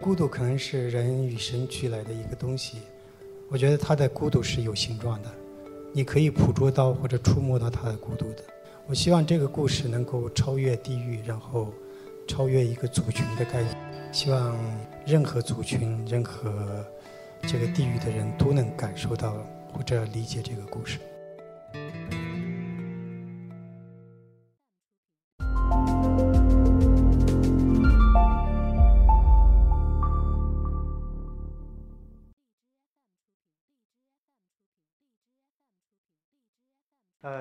孤独可能是人与生俱来的一个东西，我觉得他的孤独是有形状的，你可以捕捉到或者触摸到他的孤独的。我希望这个故事能够超越地域，然后超越一个族群的概念，希望任何族群、任何这个地域的人都能感受到或者理解这个故事。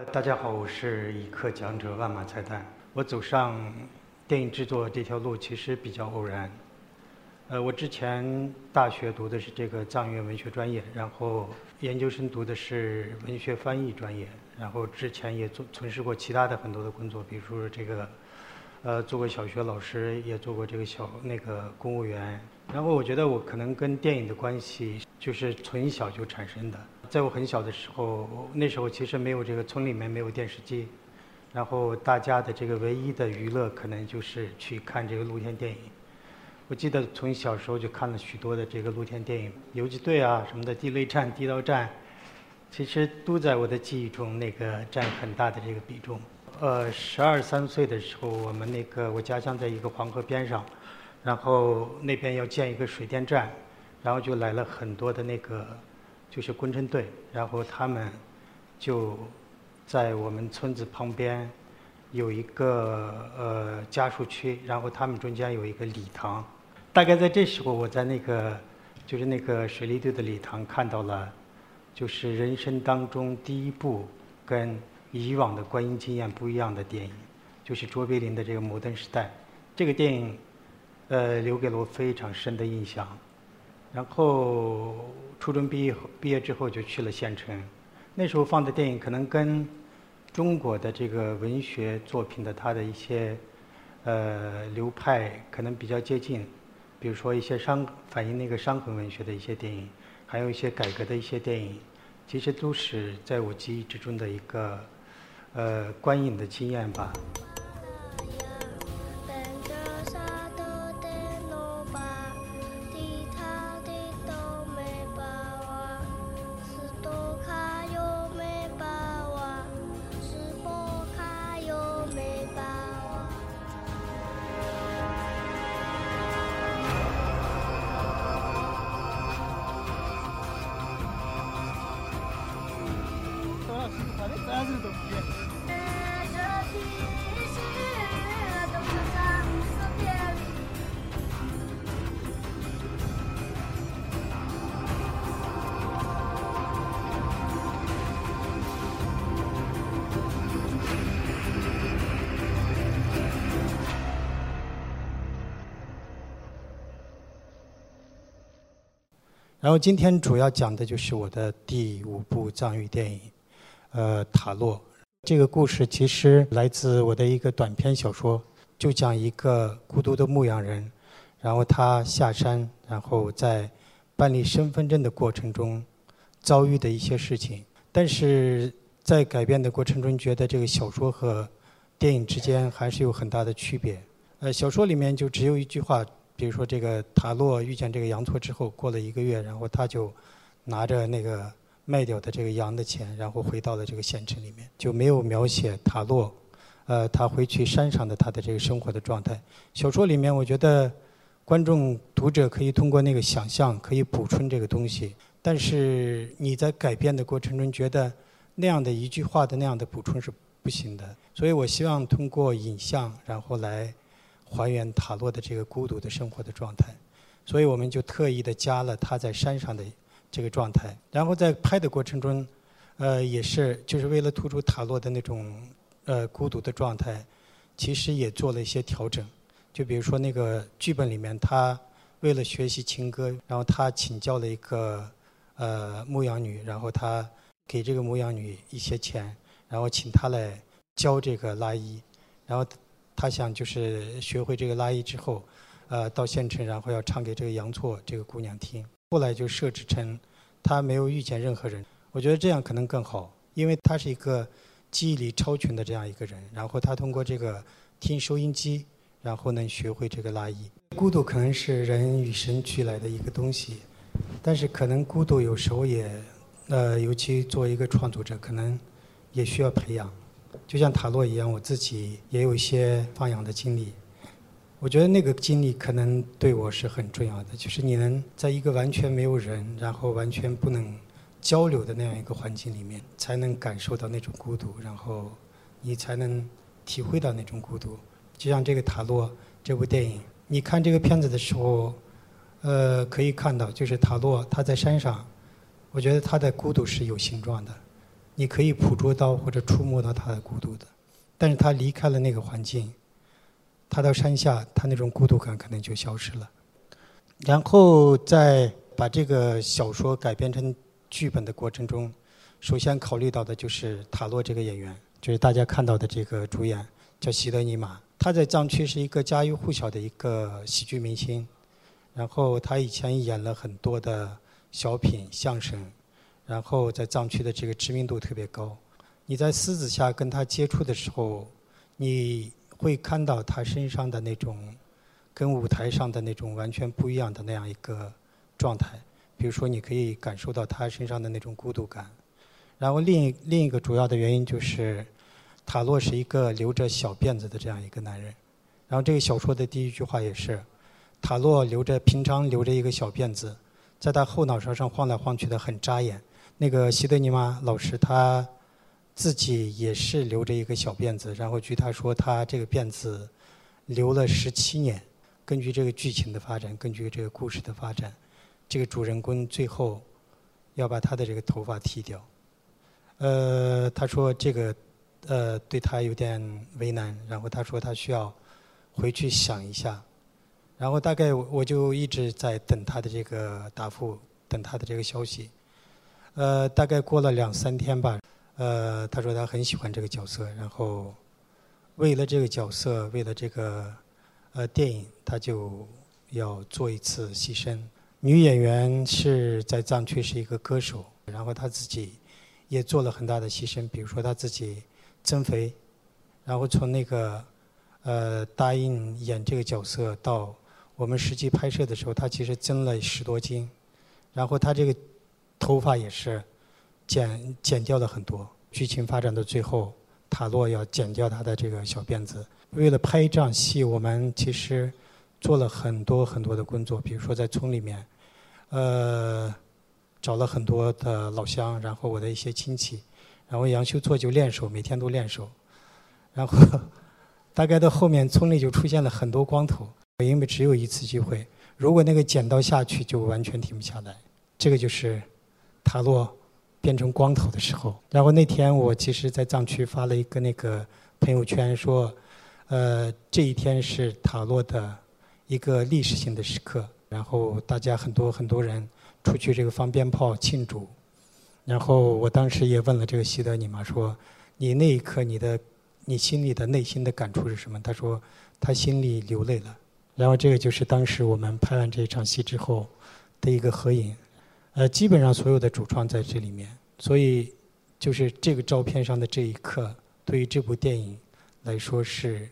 大家好，我是一刻讲者万马彩蛋。我走上电影制作这条路其实比较偶然。呃，我之前大学读的是这个藏语文学专业，然后研究生读的是文学翻译专业，然后之前也做从事过其他的很多的工作，比如说这个，呃，做过小学老师，也做过这个小那个公务员。然后我觉得我可能跟电影的关系就是从小就产生的。在我很小的时候，那时候其实没有这个村里面没有电视机，然后大家的这个唯一的娱乐可能就是去看这个露天电影。我记得从小时候就看了许多的这个露天电影，游击队啊什么的，地雷战、地道战，其实都在我的记忆中那个占很大的这个比重。呃，十二三岁的时候，我们那个我家乡在一个黄河边上，然后那边要建一个水电站，然后就来了很多的那个。就是工程队，然后他们就在我们村子旁边有一个呃家属区，然后他们中间有一个礼堂。大概在这时候，我在那个就是那个水利队的礼堂看到了，就是人生当中第一部跟以往的观影经验不一样的电影，就是卓别林的这个《摩登时代》。这个电影呃留给了我非常深的印象。然后初中毕业后，毕业之后就去了县城。那时候放的电影可能跟中国的这个文学作品的它的一些呃流派可能比较接近，比如说一些伤反映那个伤痕文学的一些电影，还有一些改革的一些电影，其实都是在我记忆之中的一个呃观影的经验吧。然后今天主要讲的就是我的第五部藏语电影，呃，《塔洛》。这个故事其实来自我的一个短篇小说，就讲一个孤独的牧羊人，然后他下山，然后在办理身份证的过程中遭遇的一些事情。但是在改编的过程中，觉得这个小说和电影之间还是有很大的区别。呃，小说里面就只有一句话。比如说，这个塔洛遇见这个羊驼之后，过了一个月，然后他就拿着那个卖掉的这个羊的钱，然后回到了这个县城里面，就没有描写塔洛，呃，他回去山上的他的这个生活的状态。小说里面，我觉得观众读者可以通过那个想象，可以补充这个东西。但是你在改编的过程中，觉得那样的一句话的那样的补充是不行的。所以我希望通过影像，然后来。还原塔洛的这个孤独的生活的状态，所以我们就特意的加了他在山上的这个状态。然后在拍的过程中，呃，也是就是为了突出塔洛的那种呃孤独的状态，其实也做了一些调整。就比如说那个剧本里面，他为了学习情歌，然后他请教了一个呃牧羊女，然后他给这个牧羊女一些钱，然后请她来教这个拉伊，然后。他想就是学会这个拉伊之后，呃，到县城，然后要唱给这个杨错这个姑娘听。后来就设置成他没有遇见任何人。我觉得这样可能更好，因为他是一个记忆力超群的这样一个人。然后他通过这个听收音机，然后能学会这个拉伊。孤独可能是人与生俱来的一个东西，但是可能孤独有时候也，呃，尤其作为一个创作者，可能也需要培养。就像塔洛一样，我自己也有一些放养的经历。我觉得那个经历可能对我是很重要的，就是你能在一个完全没有人，然后完全不能交流的那样一个环境里面，才能感受到那种孤独，然后你才能体会到那种孤独。就像这个塔洛这部电影。你看这个片子的时候，呃，可以看到，就是塔洛他在山上，我觉得他的孤独是有形状的，你可以捕捉到或者触摸到他的孤独的，但是他离开了那个环境，他到山下，他那种孤独感可能就消失了。然后在把这个小说改编成剧本的过程中，首先考虑到的就是塔洛这个演员，就是大家看到的这个主演叫席德尼玛。他在藏区是一个家喻户晓的一个喜剧明星，然后他以前演了很多的小品、相声，然后在藏区的这个知名度特别高。你在私底下跟他接触的时候，你会看到他身上的那种跟舞台上的那种完全不一样的那样一个状态。比如说，你可以感受到他身上的那种孤独感。然后另另一个主要的原因就是。塔洛是一个留着小辫子的这样一个男人，然后这个小说的第一句话也是，塔洛留着平常留着一个小辫子，在他后脑勺上晃来晃去的很扎眼。那个西德尼玛老师他自己也是留着一个小辫子，然后据他说他这个辫子留了十七年。根据这个剧情的发展，根据这个故事的发展，这个主人公最后要把他的这个头发剃掉。呃，他说这个。呃，对他有点为难，然后他说他需要回去想一下，然后大概我就一直在等他的这个答复，等他的这个消息。呃，大概过了两三天吧，呃，他说他很喜欢这个角色，然后为了这个角色，为了这个呃电影，他就要做一次牺牲。女演员是在藏区是一个歌手，然后她自己也做了很大的牺牲，比如说她自己。增肥，然后从那个呃答应演这个角色到我们实际拍摄的时候，她其实增了十多斤，然后她这个头发也是剪剪掉了很多。剧情发展到最后，塔洛要剪掉他的这个小辫子。为了拍这场戏，我们其实做了很多很多的工作，比如说在村里面，呃，找了很多的老乡，然后我的一些亲戚。然后杨修做就练手，每天都练手。然后 大概到后面，村里就出现了很多光头，因为只有一次机会，如果那个剪刀下去，就完全停不下来。这个就是塔洛变成光头的时候。然后那天我其实，在藏区发了一个那个朋友圈，说，呃，这一天是塔洛的一个历史性的时刻。然后大家很多很多人出去这个放鞭炮庆祝。然后我当时也问了这个西德尼玛说：“你那一刻你的，你心里的内心的感触是什么？”他说：“他心里流泪了。”然后这个就是当时我们拍完这一场戏之后的一个合影。呃，基本上所有的主创在这里面，所以就是这个照片上的这一刻，对于这部电影来说是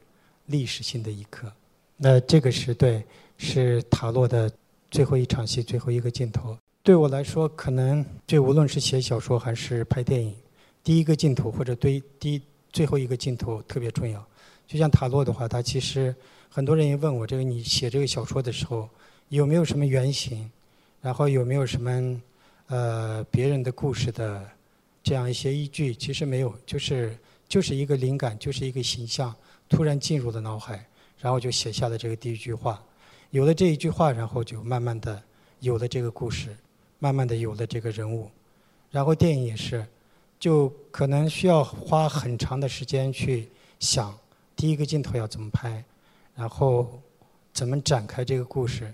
历史性的一刻。那这个是对，是塔洛的最后一场戏，最后一个镜头。对我来说，可能这无论是写小说还是拍电影，第一个镜头或者对第最后一个镜头特别重要。就像塔洛的话，他其实很多人也问我，这个你写这个小说的时候有没有什么原型，然后有没有什么呃别人的故事的这样一些依据？其实没有，就是就是一个灵感，就是一个形象突然进入了脑海，然后就写下了这个第一句话。有了这一句话，然后就慢慢的有了这个故事。慢慢的有了这个人物，然后电影也是，就可能需要花很长的时间去想第一个镜头要怎么拍，然后怎么展开这个故事，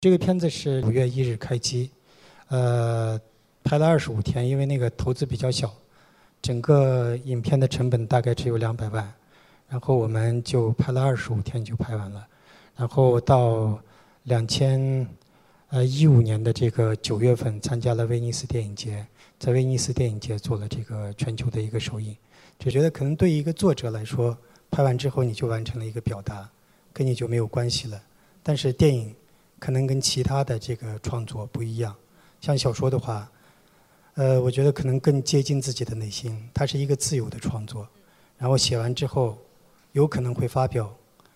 这个片子是五月一日开机，呃，拍了二十五天，因为那个投资比较小，整个影片的成本大概只有两百万，然后我们就拍了二十五天就拍完了，然后到两千呃一五年的这个九月份参加了威尼斯电影节，在威尼斯电影节做了这个全球的一个首映，只觉得可能对于一个作者来说，拍完之后你就完成了一个表达，跟你就没有关系了，但是电影。可能跟其他的这个创作不一样，像小说的话，呃，我觉得可能更接近自己的内心，它是一个自由的创作。然后写完之后，有可能会发表，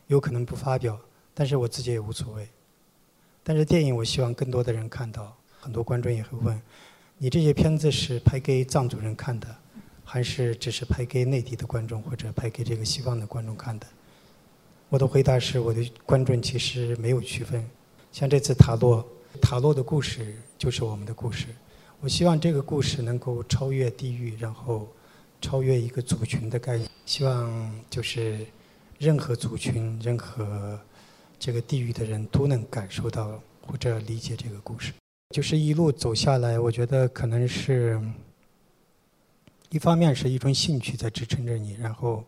有可能不发表，但是我自己也无所谓。但是电影，我希望更多的人看到。很多观众也会问：你这些片子是拍给藏族人看的，还是只是拍给内地的观众或者拍给这个西方的观众看的？我的回答是：我的观众其实没有区分。像这次塔洛，塔洛的故事就是我们的故事。我希望这个故事能够超越地域，然后超越一个族群的概念。希望就是任何族群、任何这个地域的人都能感受到或者理解这个故事。就是一路走下来，我觉得可能是一方面是一种兴趣在支撑着你，然后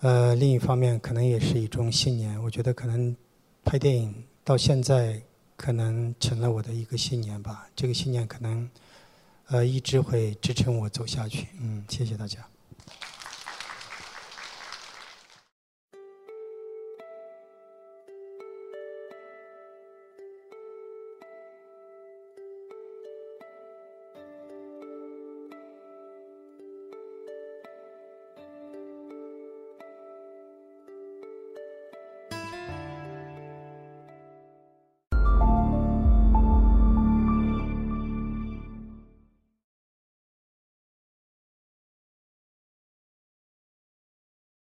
呃另一方面可能也是一种信念。我觉得可能拍电影。到现在，可能成了我的一个信念吧。这个信念可能，呃，一直会支撑我走下去。嗯，谢谢大家。